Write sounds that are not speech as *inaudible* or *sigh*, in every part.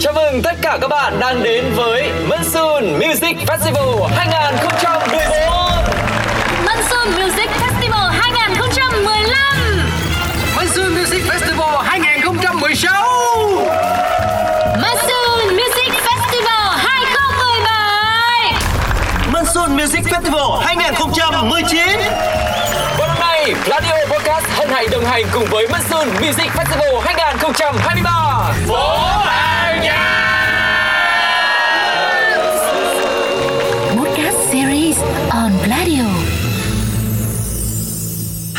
Chào mừng tất cả các bạn đang đến với Monsoon Music Festival 2014 Monsoon Music Festival 2015 Monsoon Music Festival 2016 Monsoon Music Festival 2017 Monsoon Music Festival 2019 Và năm nay, Radio Podcast hân hạnh đồng hành cùng với Monsoon Music Festival 2023 Phố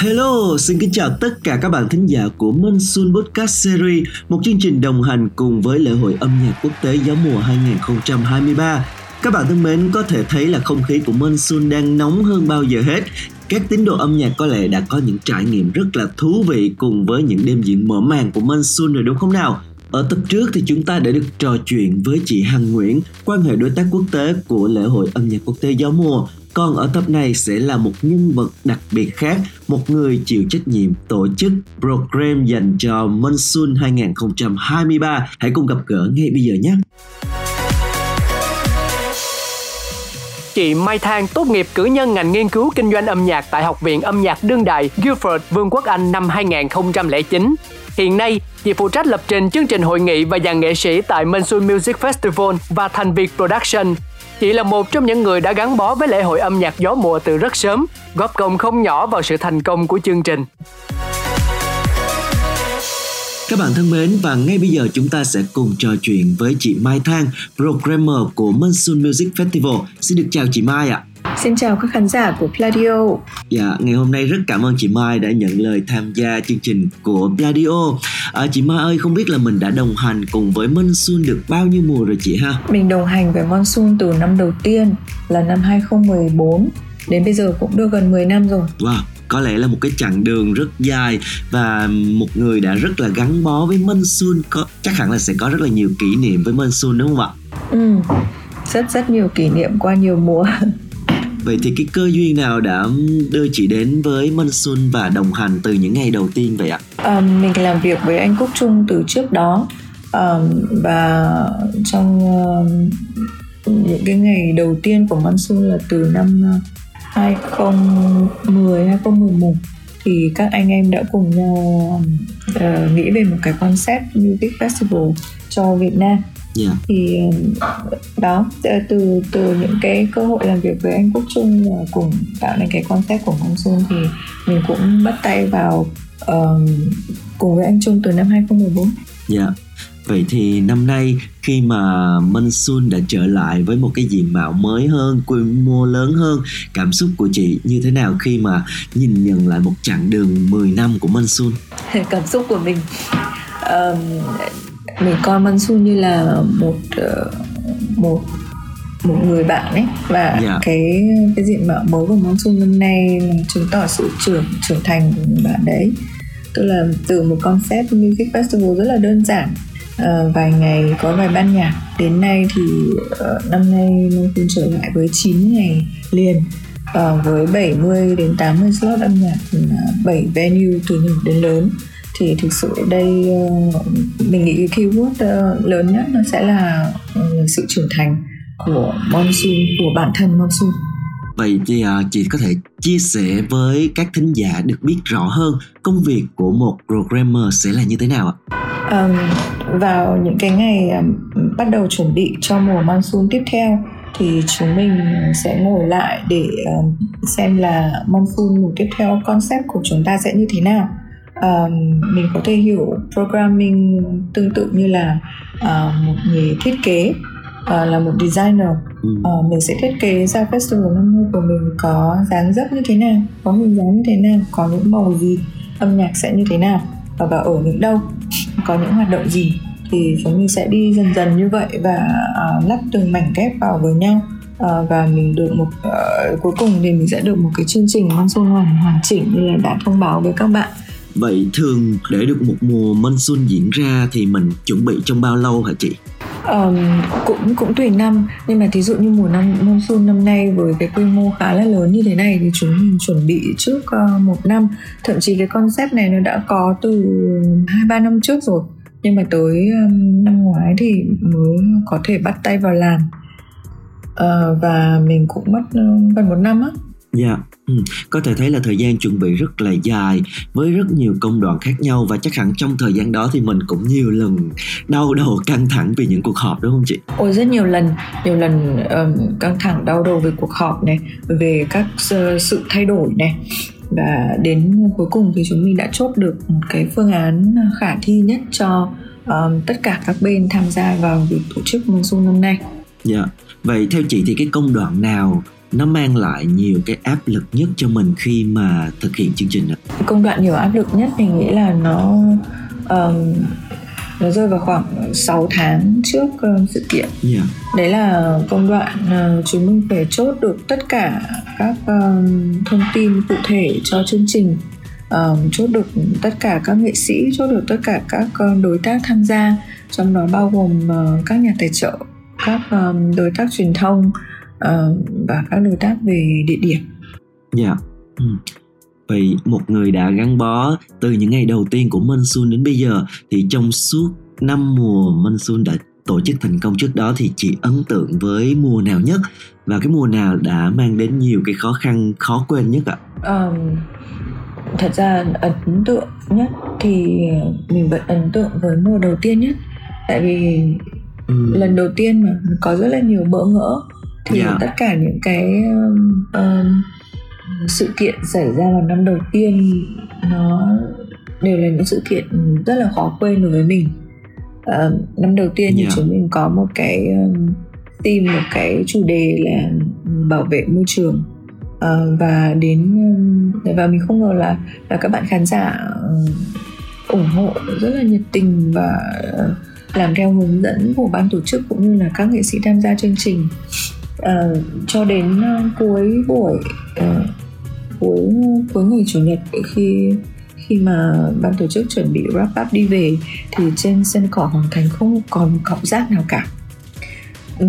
Hello, xin kính chào tất cả các bạn thính giả của Monsoon Podcast Series, một chương trình đồng hành cùng với lễ hội âm nhạc quốc tế gió mùa 2023. Các bạn thân mến, có thể thấy là không khí của Monsoon đang nóng hơn bao giờ hết. Các tín đồ âm nhạc có lẽ đã có những trải nghiệm rất là thú vị cùng với những đêm diễn mở màn của Monsoon rồi đúng không nào? Ở tập trước thì chúng ta đã được trò chuyện với chị Hằng Nguyễn, quan hệ đối tác quốc tế của lễ hội âm nhạc quốc tế gió mùa. Còn ở tập này sẽ là một nhân vật đặc biệt khác, một người chịu trách nhiệm tổ chức program dành cho Monsoon 2023. Hãy cùng gặp gỡ ngay bây giờ nhé. Chị Mai Thang tốt nghiệp cử nhân ngành nghiên cứu kinh doanh âm nhạc tại Học viện Âm nhạc Đương đại Guildford, Vương quốc Anh năm 2009. Hiện nay, chị phụ trách lập trình chương trình hội nghị và dàn nghệ sĩ tại Monsoon Music Festival và Thành Việt Production. Chị là một trong những người đã gắn bó với lễ hội âm nhạc gió mùa từ rất sớm, góp công không nhỏ vào sự thành công của chương trình. Các bạn thân mến và ngay bây giờ chúng ta sẽ cùng trò chuyện với chị Mai Thang, programmer của Monsoon Music Festival. Xin được chào chị Mai ạ. Xin chào các khán giả của Pladio. Dạ, ngày hôm nay rất cảm ơn chị Mai đã nhận lời tham gia chương trình của Pladio. À, chị Mai ơi, không biết là mình đã đồng hành cùng với Monsoon được bao nhiêu mùa rồi chị ha? Mình đồng hành với Monsoon từ năm đầu tiên là năm 2014 đến bây giờ cũng được gần 10 năm rồi. Wow, có lẽ là một cái chặng đường rất dài và một người đã rất là gắn bó với Monsoon có chắc hẳn là sẽ có rất là nhiều kỷ niệm với Monsoon đúng không ạ? Ừ, rất rất nhiều kỷ niệm qua nhiều mùa. *laughs* Vậy thì cái cơ duyên nào đã đưa chị đến với Monsoon và đồng hành từ những ngày đầu tiên vậy ạ? À, mình làm việc với anh Quốc Trung từ trước đó à, và trong uh, những cái ngày đầu tiên của Monsoon là từ năm 2010 2011 thì các anh em đã cùng nhau uh, nghĩ về một cái concept music festival cho Việt Nam Yeah. thì đó từ từ những cái cơ hội làm việc với anh Quốc Trung và cùng tạo nên cái concept của Monsoon thì mình cũng bắt tay vào uh, cùng với anh Trung từ năm 2014. Dạ. Yeah. Vậy thì năm nay khi mà Monsoon đã trở lại với một cái diện mạo mới hơn, quy mô lớn hơn, cảm xúc của chị như thế nào khi mà nhìn nhận lại một chặng đường 10 năm của Monsoon? *laughs* cảm xúc của mình um, mình coi Monsoon như là một uh, một một người bạn ấy. Và yeah. cái cái diện mạo mới của Monsoon năm nay chứng tỏ sự trưởng trưởng thành của người bạn đấy. Tức là từ một concept music festival rất là đơn giản uh, vài ngày có vài ban nhạc. Đến nay thì uh, năm nay Monsoon trở lại với 9 ngày liền uh, với 70 đến 80 slot âm nhạc uh, 7 venue từ nhỏ đến lớn thì thực sự đây mình nghĩ cái keyword lớn nhất nó sẽ là sự trưởng thành của Monsoon của bản thân Monsoon Vậy thì chị có thể chia sẻ với các thính giả được biết rõ hơn công việc của một programmer sẽ là như thế nào ạ? Um, vào những cái ngày um, bắt đầu chuẩn bị cho mùa monsoon tiếp theo thì chúng mình sẽ ngồi lại để um, xem là monsoon mùa tiếp theo concept của chúng ta sẽ như thế nào uh, mình có thể hiểu programming tương tự như là uh, một người thiết kế uh, là một designer. Uh, mình sẽ thiết kế ra festival năm nay của mình có dáng dấp như thế nào có hình dáng như thế nào có những màu gì âm nhạc sẽ như thế nào và, và ở những đâu có những hoạt động gì. Thì chúng mình sẽ đi dần dần như vậy và uh, lắp từng mảnh ghép vào với nhau. Uh, và mình được một uh, cuối cùng thì mình sẽ được một cái chương trình monsoon hoàn hoàn chỉnh như là đã thông báo với các bạn Vậy thường để được một mùa monsoon diễn ra thì mình chuẩn bị trong bao lâu hả chị? Um, cũng cũng tùy năm. Nhưng mà thí dụ như mùa năm monsoon năm nay với cái quy mô khá là lớn như thế này thì chúng mình chuẩn bị trước uh, một năm. Thậm chí cái concept này nó đã có từ hai ba năm trước rồi. Nhưng mà tới um, năm ngoái thì mới có thể bắt tay vào làm. Uh, và mình cũng mất uh, gần một năm á. Dạ, yeah. ừ. có thể thấy là thời gian chuẩn bị rất là dài với rất nhiều công đoạn khác nhau và chắc hẳn trong thời gian đó thì mình cũng nhiều lần đau đầu căng thẳng vì những cuộc họp đúng không chị? Ôi rất nhiều lần, nhiều lần um, căng thẳng đau đầu về cuộc họp này, về các sự thay đổi này và đến cuối cùng thì chúng mình đã chốt được một cái phương án khả thi nhất cho um, tất cả các bên tham gia vào việc tổ chức Monsoon năm nay. Dạ, yeah. vậy theo chị thì cái công đoạn nào nó mang lại nhiều cái áp lực nhất cho mình khi mà thực hiện chương trình này? Công đoạn nhiều áp lực nhất mình nghĩ là nó um, nó rơi vào khoảng 6 tháng trước uh, sự kiện. Yeah. Dạ. Đấy là công đoạn uh, chúng mình phải chốt được tất cả các uh, thông tin cụ thể cho chương trình. Uh, chốt được tất cả các nghệ sĩ, chốt được tất cả các uh, đối tác tham gia, trong đó bao gồm uh, các nhà tài trợ, các um, đối tác truyền thông, uh, và các đối tác về địa điểm. Dạ. Yeah. Ừ. Vậy một người đã gắn bó từ những ngày đầu tiên của Monsoon đến bây giờ thì trong suốt năm mùa Monsoon đã tổ chức thành công trước đó thì chị ấn tượng với mùa nào nhất và cái mùa nào đã mang đến nhiều cái khó khăn khó quên nhất ạ? Um, thật ra ấn tượng nhất thì mình vẫn ấn tượng với mùa đầu tiên nhất tại vì ừ. lần đầu tiên mà có rất là nhiều bỡ ngỡ thì yeah. Dạ. tất cả những cái um, sự kiện xảy ra vào năm đầu tiên nó đều là những sự kiện rất là khó quên đối với mình uh, năm đầu tiên thì yeah. Dạ. chúng mình có một cái um, team một cái chủ đề là bảo vệ môi trường uh, và đến và mình không ngờ là là các bạn khán giả uh, ủng hộ rất là nhiệt tình và uh, làm theo hướng dẫn của ban tổ chức cũng như là các nghệ sĩ tham gia chương trình uh, cho đến uh, cuối buổi uh, cuối cuối ngày chủ nhật khi khi mà ban tổ chức chuẩn bị wrap up đi về thì trên sân cỏ hoàng thành không còn cọng rác nào cả ừ,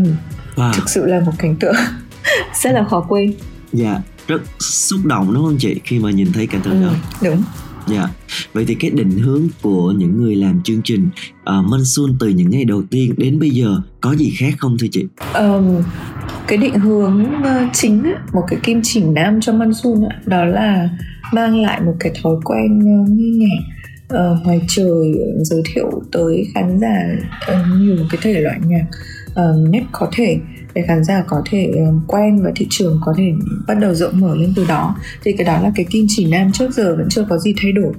wow. thực sự là một cảnh tượng *laughs* rất là khó quên dạ rất xúc động đúng không chị khi mà nhìn thấy cảnh tượng ừ, đó đúng Dạ. Yeah. Vậy thì cái định hướng của những người làm chương trình uh, Monsoon từ những ngày đầu tiên đến bây giờ có gì khác không thưa chị? Um, cái định hướng ờ, chính một cái kim chỉ nam cho Monsoon đó là mang lại một cái thói quen ờ, nghe nhạc uh, ờ, ngoài trời giới thiệu tới khán giả uh, nhiều cái thể loại nhạc uh, nhất có thể. Để khán giả có thể quen và thị trường có thể bắt đầu rộng mở lên từ đó. Thì cái đó là cái kim chỉ nam trước giờ vẫn chưa có gì thay đổi.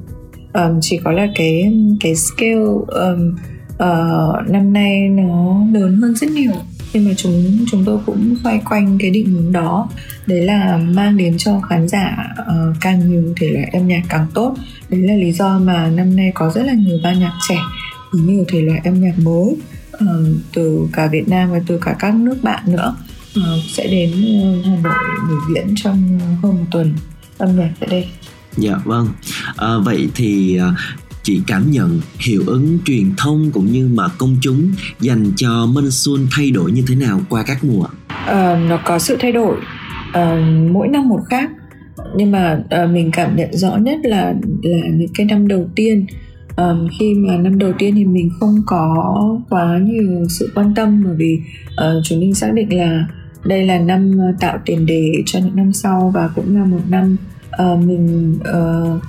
Um, chỉ có là cái cái scale um, uh, năm nay nó lớn hơn rất nhiều nhưng mà chúng chúng tôi cũng xoay quanh cái định hướng đó đấy là mang đến cho khán giả uh, càng nhiều thể loại âm nhạc càng tốt đấy là lý do mà năm nay có rất là nhiều ban nhạc trẻ với nhiều thể loại âm nhạc mới uh, từ cả Việt Nam và từ cả các nước bạn nữa uh, sẽ đến Hà Nội biểu diễn trong hơn một tuần âm nhạc tại đây. Dạ vâng. À, vậy thì chị cảm nhận hiệu ứng truyền thông cũng như mà công chúng dành cho Minh Xuân thay đổi như thế nào qua các mùa? À, nó có sự thay đổi à, mỗi năm một khác nhưng mà à, mình cảm nhận rõ nhất là là những cái năm đầu tiên um, khi mà năm đầu tiên thì mình không có quá nhiều sự quan tâm bởi vì uh, chúng mình xác định là đây là năm tạo tiền đề cho những năm sau và cũng là một năm uh, mình uh,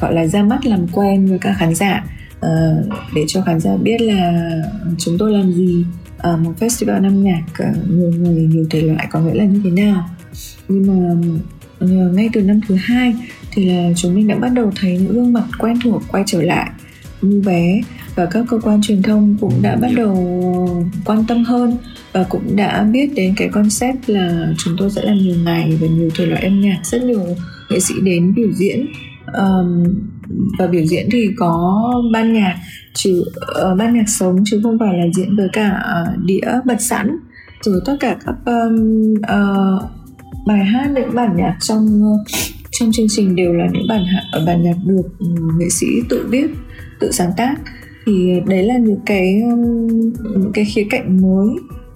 gọi là ra mắt làm quen với các khán giả. Uh, để cho khán giả biết là chúng tôi làm gì uh, một festival âm nhạc uh, nhiều người nhiều thể loại có nghĩa là như thế nào. Nhưng mà uh, ngay từ năm thứ hai thì là chúng mình đã bắt đầu thấy những gương mặt quen thuộc quay trở lại như vé và các cơ quan truyền thông cũng đã bắt đầu quan tâm hơn và cũng đã biết đến cái concept là chúng tôi sẽ làm nhiều ngày và nhiều thể loại âm nhạc rất nhiều nghệ sĩ đến biểu diễn um, và biểu diễn thì có ban nhạc chứ uh, ban nhạc sống chứ không phải là diễn với cả uh, đĩa bật sẵn. Rồi tất cả các um, uh, bài hát những bản nhạc trong uh, trong chương trình đều là những bản hạ, bản nhạc được um, nghệ sĩ tự viết tự sáng tác. Thì đấy là những cái um, những cái khía cạnh mới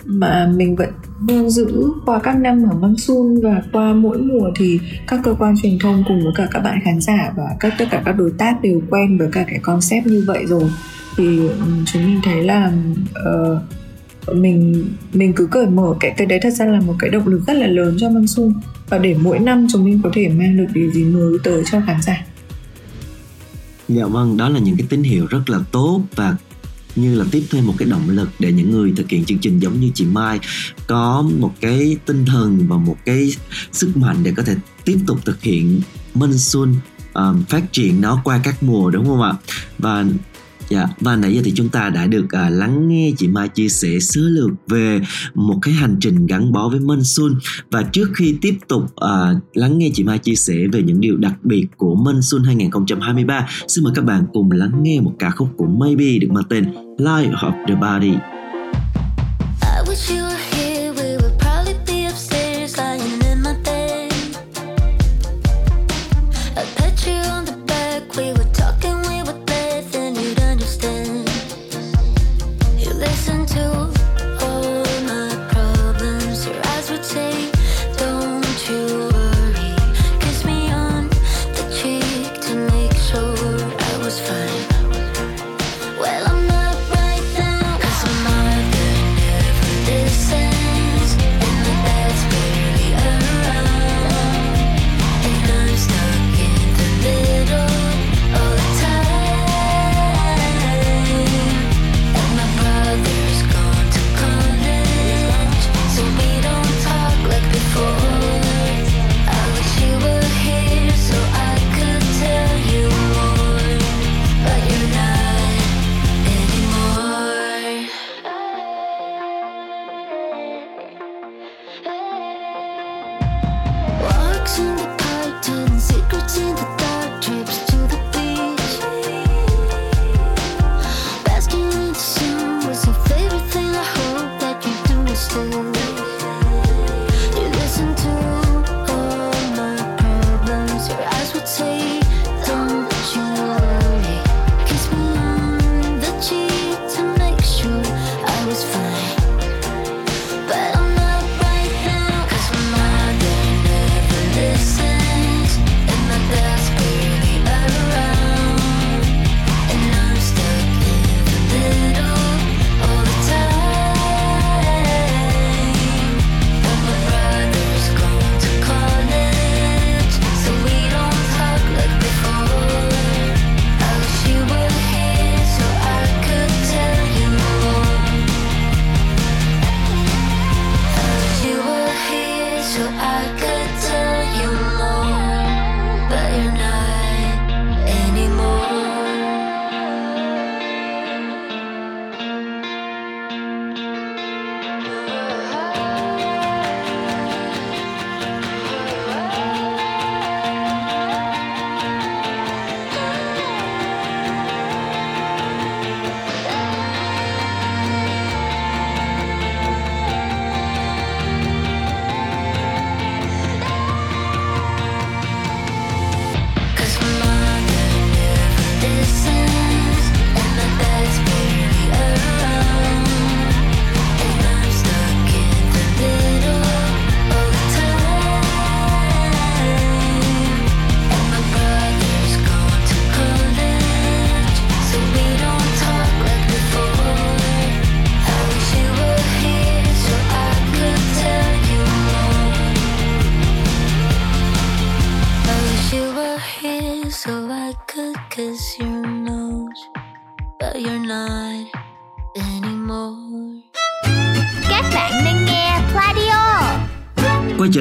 mà mình vẫn lưu giữ qua các năm ở Monsoon và qua mỗi mùa thì các cơ quan truyền thông cùng với cả các bạn khán giả và các tất cả các đối tác đều quen với cả cái concept như vậy rồi thì chúng mình thấy là uh, mình mình cứ cởi mở cái cái đấy thật ra là một cái động lực rất là lớn cho Monsoon và để mỗi năm chúng mình có thể mang được điều gì mới tới cho khán giả. Dạ vâng, đó là những cái tín hiệu rất là tốt và như là tiếp thêm một cái động lực để những người thực hiện chương trình giống như chị Mai có một cái tinh thần và một cái sức mạnh để có thể tiếp tục thực hiện Monsoon um, ờ, phát triển nó qua các mùa đúng không ạ? Và Dạ, và nãy giờ thì chúng ta đã được à, lắng nghe chị Mai chia sẻ sơ lược về một cái hành trình gắn bó với Monsoon và trước khi tiếp tục à, lắng nghe chị Mai chia sẻ về những điều đặc biệt của Monsoon 2023, xin mời các bạn cùng lắng nghe một ca khúc của Maybe được mang tên Light of the Body. I wish you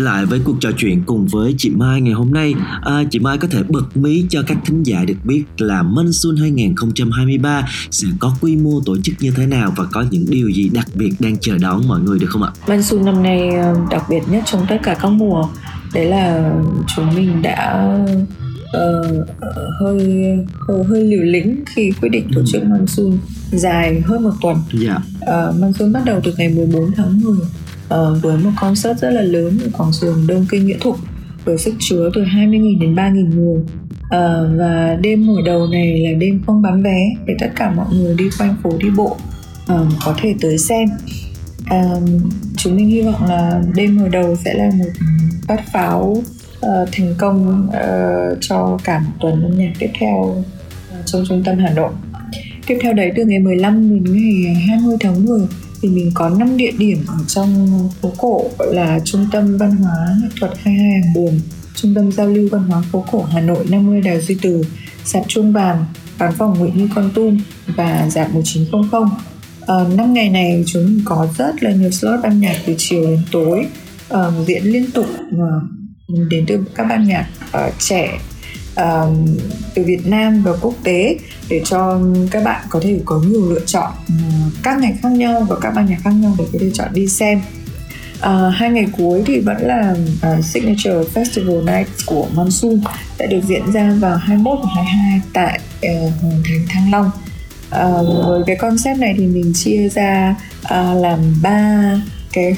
lại với cuộc trò chuyện cùng với chị Mai ngày hôm nay. À, chị Mai có thể bật mí cho các thính giả được biết là Monsoon 2023 sẽ có quy mô tổ chức như thế nào và có những điều gì đặc biệt đang chờ đón mọi người được không ạ? Monsoon năm nay ờ, đặc biệt nhất trong tất cả các mùa đấy là chúng mình đã uh, hơi hơi, hơi liều lĩnh khi quyết định tổ chức Monsoon dài hơn một tuần. Dạ. Uh, Monsoon bắt đầu từ ngày 14 tháng 10 uh, với một concert rất là lớn ở quảng trường Đông Kinh Nghĩa Thục với sức chứa từ 20.000 đến 3.000 người. Uh, và đêm mở đầu này là đêm không bán vé để tất cả mọi người đi quanh phố đi bộ uh, có thể tới xem. Uh, chúng mình hy vọng là đêm mở đầu sẽ là một phát pháo uh, thành công uh, cho cả một tuần âm nhạc tiếp theo trong trung tâm Hà Nội. Tiếp theo đấy từ ngày 15 đến ngày 20 tháng 10 thì mình có 5 địa điểm ở trong phố cổ gọi là trung tâm văn hóa nghệ thuật 22 hàng buồm trung tâm giao lưu văn hóa phố cổ Hà Nội 50 Đào Duy Từ sạp Trung Vàng bán phòng Nguyễn Như Con Tum và dạp 1900 à, năm ngày này chúng mình có rất là nhiều slot âm nhạc từ chiều đến tối uh, diễn liên tục uh, đến từ các ban nhạc uh, trẻ um, từ Việt Nam và quốc tế để cho các bạn có thể có nhiều lựa chọn ờ, các ngành khác nhau và các ban nhạc khác nhau để có thể chọn đi xem Uh, hai ngày cuối thì vẫn là uh, Signature Festival Night của Monsoon đã được diễn ra vào 21 và 22 tại uh, Hoàng Thành Thăng Long. Uh, với cái concept này thì mình chia ra uh, làm ba cái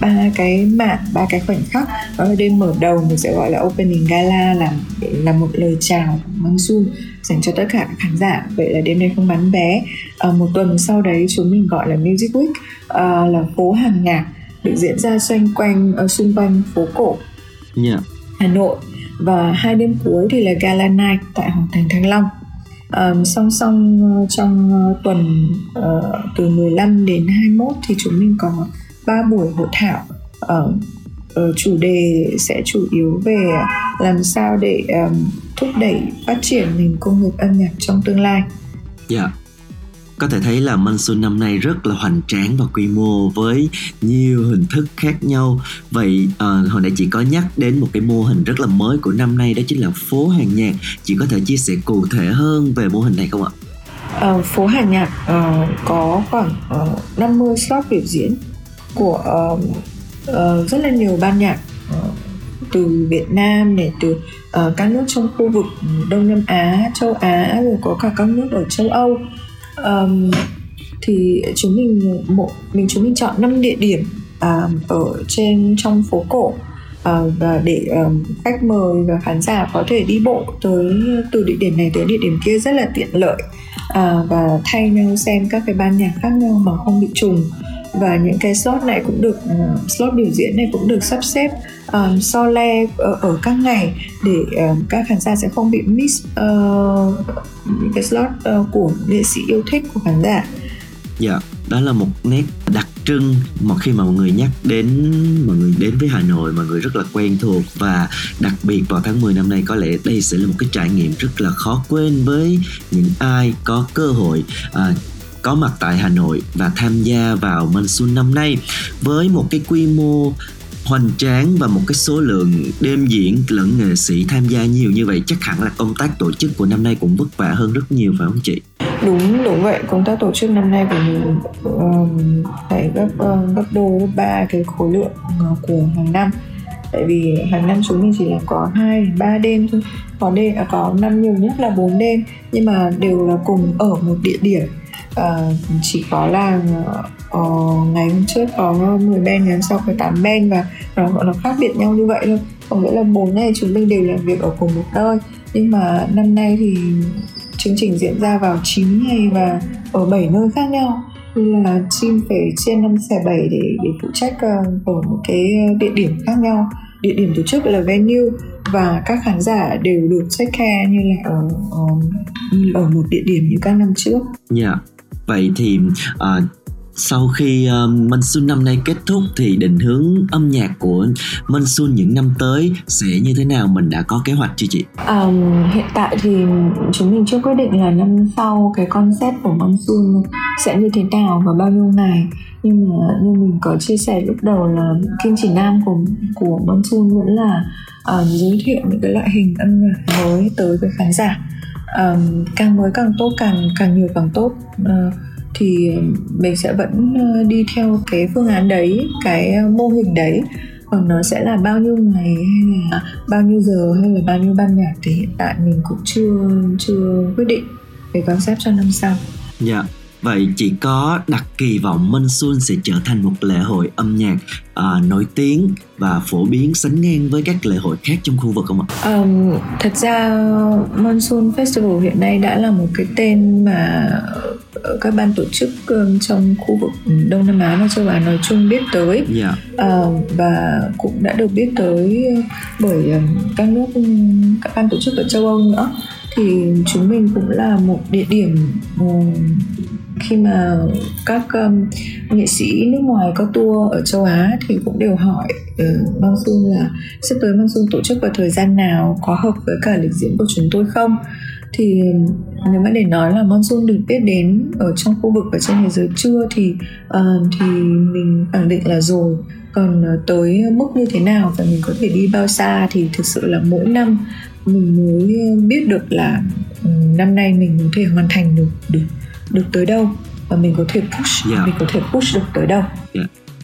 ba cái mảng ba cái khoảnh khắc. Đó là đêm mở đầu mình sẽ gọi là opening gala là là một lời chào monsoon dành cho tất cả các khán giả. Vậy là đêm nay không bán vé. À, một tuần sau đấy chúng mình gọi là music week. À, là phố hàng nhạc được diễn ra xoay quanh ở xung quanh phố cổ yeah. Hà Nội. Và hai đêm cuối thì là gala night tại Hoàng Thành Thăng Long. Um, song song trong tuần uh, từ 15 đến 21 thì chúng mình có ba buổi hội thảo ở uh, uh, chủ đề sẽ chủ yếu về làm sao để um, thúc đẩy phát triển nền công nghiệp âm nhạc trong tương lai. Dạ. Yeah. Có thể thấy là Monsoon năm nay rất là hoành tráng và quy mô với nhiều hình thức khác nhau. Vậy uh, hồi nãy chị có nhắc đến một cái mô hình rất là mới của năm nay đó chính là phố hàng nhạc. Chị có thể chia sẻ cụ thể hơn về mô hình này không ạ? Uh, phố hàng nhạc uh, có khoảng uh, 50 slot biểu diễn của uh, uh, rất là nhiều ban nhạc uh, từ Việt Nam này từ uh, các nước trong khu vực Đông Nam Á, châu Á rồi có cả các nước ở châu Âu. Um, thì chúng mình một mình chúng mình chọn 5 địa điểm uh, ở trên trong phố cổ uh, và để um, khách mời và khán giả có thể đi bộ tới từ địa điểm này tới địa điểm kia rất là tiện lợi. Uh, và thay nhau xem các cái ban nhạc khác nhau mà không bị trùng và những cái slot này cũng được ừ, slot biểu diễn này cũng được sắp xếp um, so le ở, ở các ngày để um, các khán giả sẽ không bị miss uh, những cái slot uh, của nghệ sĩ yêu thích của khán giả. Dạ, đó là một nét đặc trưng mà khi mà mọi người nhắc đến mọi người đến với Hà Nội mọi người rất là quen thuộc và đặc biệt vào tháng 10 năm nay có lẽ đây sẽ là một cái trải nghiệm rất là khó quên với những ai có cơ hội à, có mặt tại Hà Nội và tham gia vào Monsoon năm nay với một cái quy mô hoành tráng và một cái số lượng đêm diễn lẫn nghệ sĩ tham gia nhiều như vậy chắc hẳn là công tác tổ chức của năm nay cũng vất vả hơn rất nhiều phải không chị? Đúng đúng vậy. Công tác tổ chức năm nay của mình um, phải gấp um, gấp đôi gấp ba cái khối lượng uh, của hàng năm. Tại vì hàng năm chúng mình chỉ là có hai ba đêm thôi. Có đêm à, có năm nhiều nhất là bốn đêm. Nhưng mà đều là cùng ở một địa điểm uh, chỉ có là uh, ngày hôm trước có 10 ben ngày hôm sau có 8 ben và nó nó khác biệt nhau như vậy thôi có nghĩa là bốn ngày chúng mình đều làm việc ở cùng một nơi nhưng mà năm nay thì chương trình diễn ra vào 9 ngày và ở 7 nơi khác nhau nên là team phải trên 5 xẻ bảy để để phụ trách ờ, ở một cái địa điểm khác nhau địa điểm tổ chức là venue và các khán giả đều được take care như là ở ở, ở một địa điểm như các năm trước. Dạ. Yeah vậy thì uh, sau khi uh, Monsoon năm nay kết thúc thì định hướng âm nhạc của Monsoon những năm tới sẽ như thế nào? Mình đã có kế hoạch chưa chị? Um, hiện tại thì chúng mình chưa quyết định là năm sau cái concept của Monsoon sẽ như thế nào và bao nhiêu ngày. Nhưng mà như mình có chia sẻ lúc đầu là kim chỉ nam của của Monsoon vẫn là uh, giới thiệu những cái loại hình âm nhạc mới tới với khán giả um, càng mới càng tốt càng càng nhiều càng tốt uh, thì mình sẽ vẫn ờ, đi theo cái phương án đấy cái ờ, mô hình đấy còn nó sẽ là bao nhiêu ngày hay là bao nhiêu giờ hay là bao nhiêu ban nhạc thì hiện tại mình cũng chưa chưa quyết định về concept cho năm sau. Dạ. Yeah Vậy chị có đặt kỳ vọng Monsoon sẽ trở thành một lễ hội âm nhạc uh, nổi tiếng và phổ biến sánh ngang với các lễ hội khác trong khu vực không ạ? Um, thật ra Monsoon Festival hiện nay đã là một cái tên mà các ban tổ chức trong khu vực Đông Nam Á và châu Á nói chung biết tới yeah. uh, và cũng đã được biết tới bởi các nước các ban tổ chức ở châu Âu nữa thì chúng mình cũng là một địa điểm khi mà các um, nghệ sĩ nước ngoài có tour ở châu Á thì cũng đều hỏi ừ, uh, Monsoon là sắp tới Monsoon tổ chức vào thời gian nào có hợp với cả lịch diễn của chúng tôi không? Thì nếu mà để nói là monsoon được biết đến ở trong khu vực và trên thế giới chưa thì uh, thì mình khẳng định là rồi. Còn uh, tới mức như thế nào và mình có thể đi bao xa thì thực sự là mỗi năm mình mới biết được là um, năm nay mình có thể hoàn thành được được được tới đâu và mình có thể push Dạ. mình có thể push được tới đâu.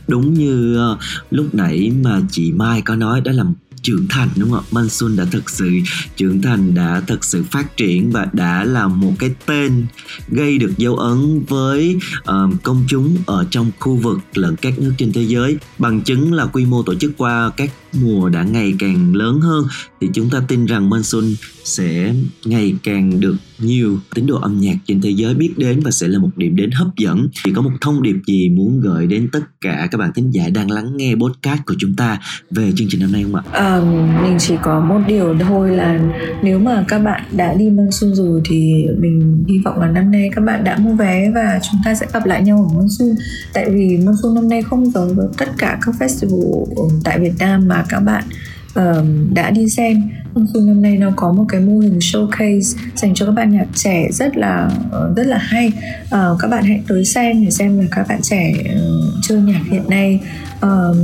Đúng như ờ, lúc nãy mà chị Mai có nói đó là trưởng thành đúng không Mansun đã thực sự trưởng thành đã thực sự phát triển và đã là một cái tên gây được dấu ấn với ờ, công chúng ở trong khu vực lẫn các nước trên thế giới. Bằng chứng là quy mô tổ chức qua các mùa đã ngày càng lớn hơn. Thì chúng ta tin rằng Mansun sẽ ngày càng được nhiều tín đồ âm nhạc trên thế giới biết đến và sẽ là một điểm đến hấp dẫn thì có một thông điệp gì muốn gửi đến tất cả các bạn thính giả đang lắng nghe podcast của chúng ta về chương trình năm nay không ạ? À, mình chỉ có một điều thôi là nếu mà các bạn đã đi Monsoon rồi thì mình hy vọng là năm nay các bạn đã mua vé và chúng ta sẽ gặp lại nhau ở Monsoon tại vì Monsoon năm nay không giống với tất cả các festival tại Việt Nam mà các bạn đã đi xem. Monsoon năm nay nó có một cái mô hình showcase dành cho các bạn nhạc trẻ rất là ờ, rất là hay. Uh, các bạn hãy tới xem để xem là các bạn trẻ uh, chơi nhạc hiện nay ờ,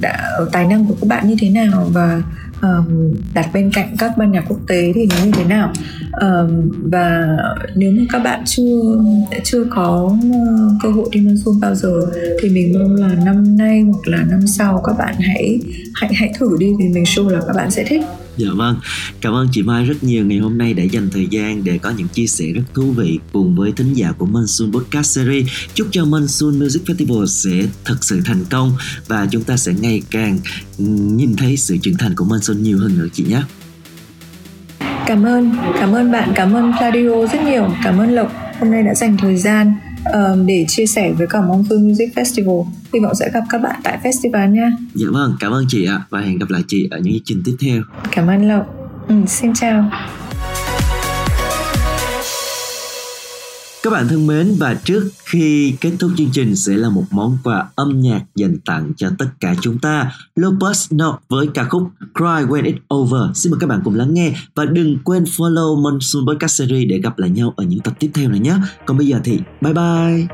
đã, tài năng của các bạn như thế nào và um, đặt bên cạnh các ban nhạc quốc tế thì nó như thế nào? Um, và nếu mà các bạn chưa chưa có uh, cơ hội đi Monsoon bao giờ thì mình mong là năm nay hoặc là năm sau các bạn hãy hãy hãy thử đi vì mình sure là các bạn sẽ thích. Dạ vâng, cảm ơn chị Mai rất nhiều ngày hôm nay đã dành thời gian để có những chia sẻ rất thú vị cùng với thính giả của Monsoon Podcast Series. Chúc cho Monsoon Music Festival sẽ thật sự thành công và chúng ta sẽ ngày càng nhìn thấy sự trưởng thành của Monsoon nhiều hơn nữa chị nhé. cảm ơn cảm ơn bạn cảm ơn Claudio rất nhiều cảm ơn Lộc hôm nay đã dành thời gian um, để chia sẻ với cả Monsoon Music Festival. Hy vọng sẽ gặp các bạn tại festival nha. Dạ vâng, cảm ơn chị ạ. Và hẹn gặp lại chị ở những chương trình tiếp theo. cảm ơn Lộc. Ừ, xin chào Các bạn thân mến, và trước khi kết thúc chương trình sẽ là một món quà âm nhạc dành tặng cho tất cả chúng ta. Lopez Knock với ca khúc Cry When It's Over. Xin mời các bạn cùng lắng nghe và đừng quên follow Monsoon Podcast Series để gặp lại nhau ở những tập tiếp theo này nhé. Còn bây giờ thì bye bye.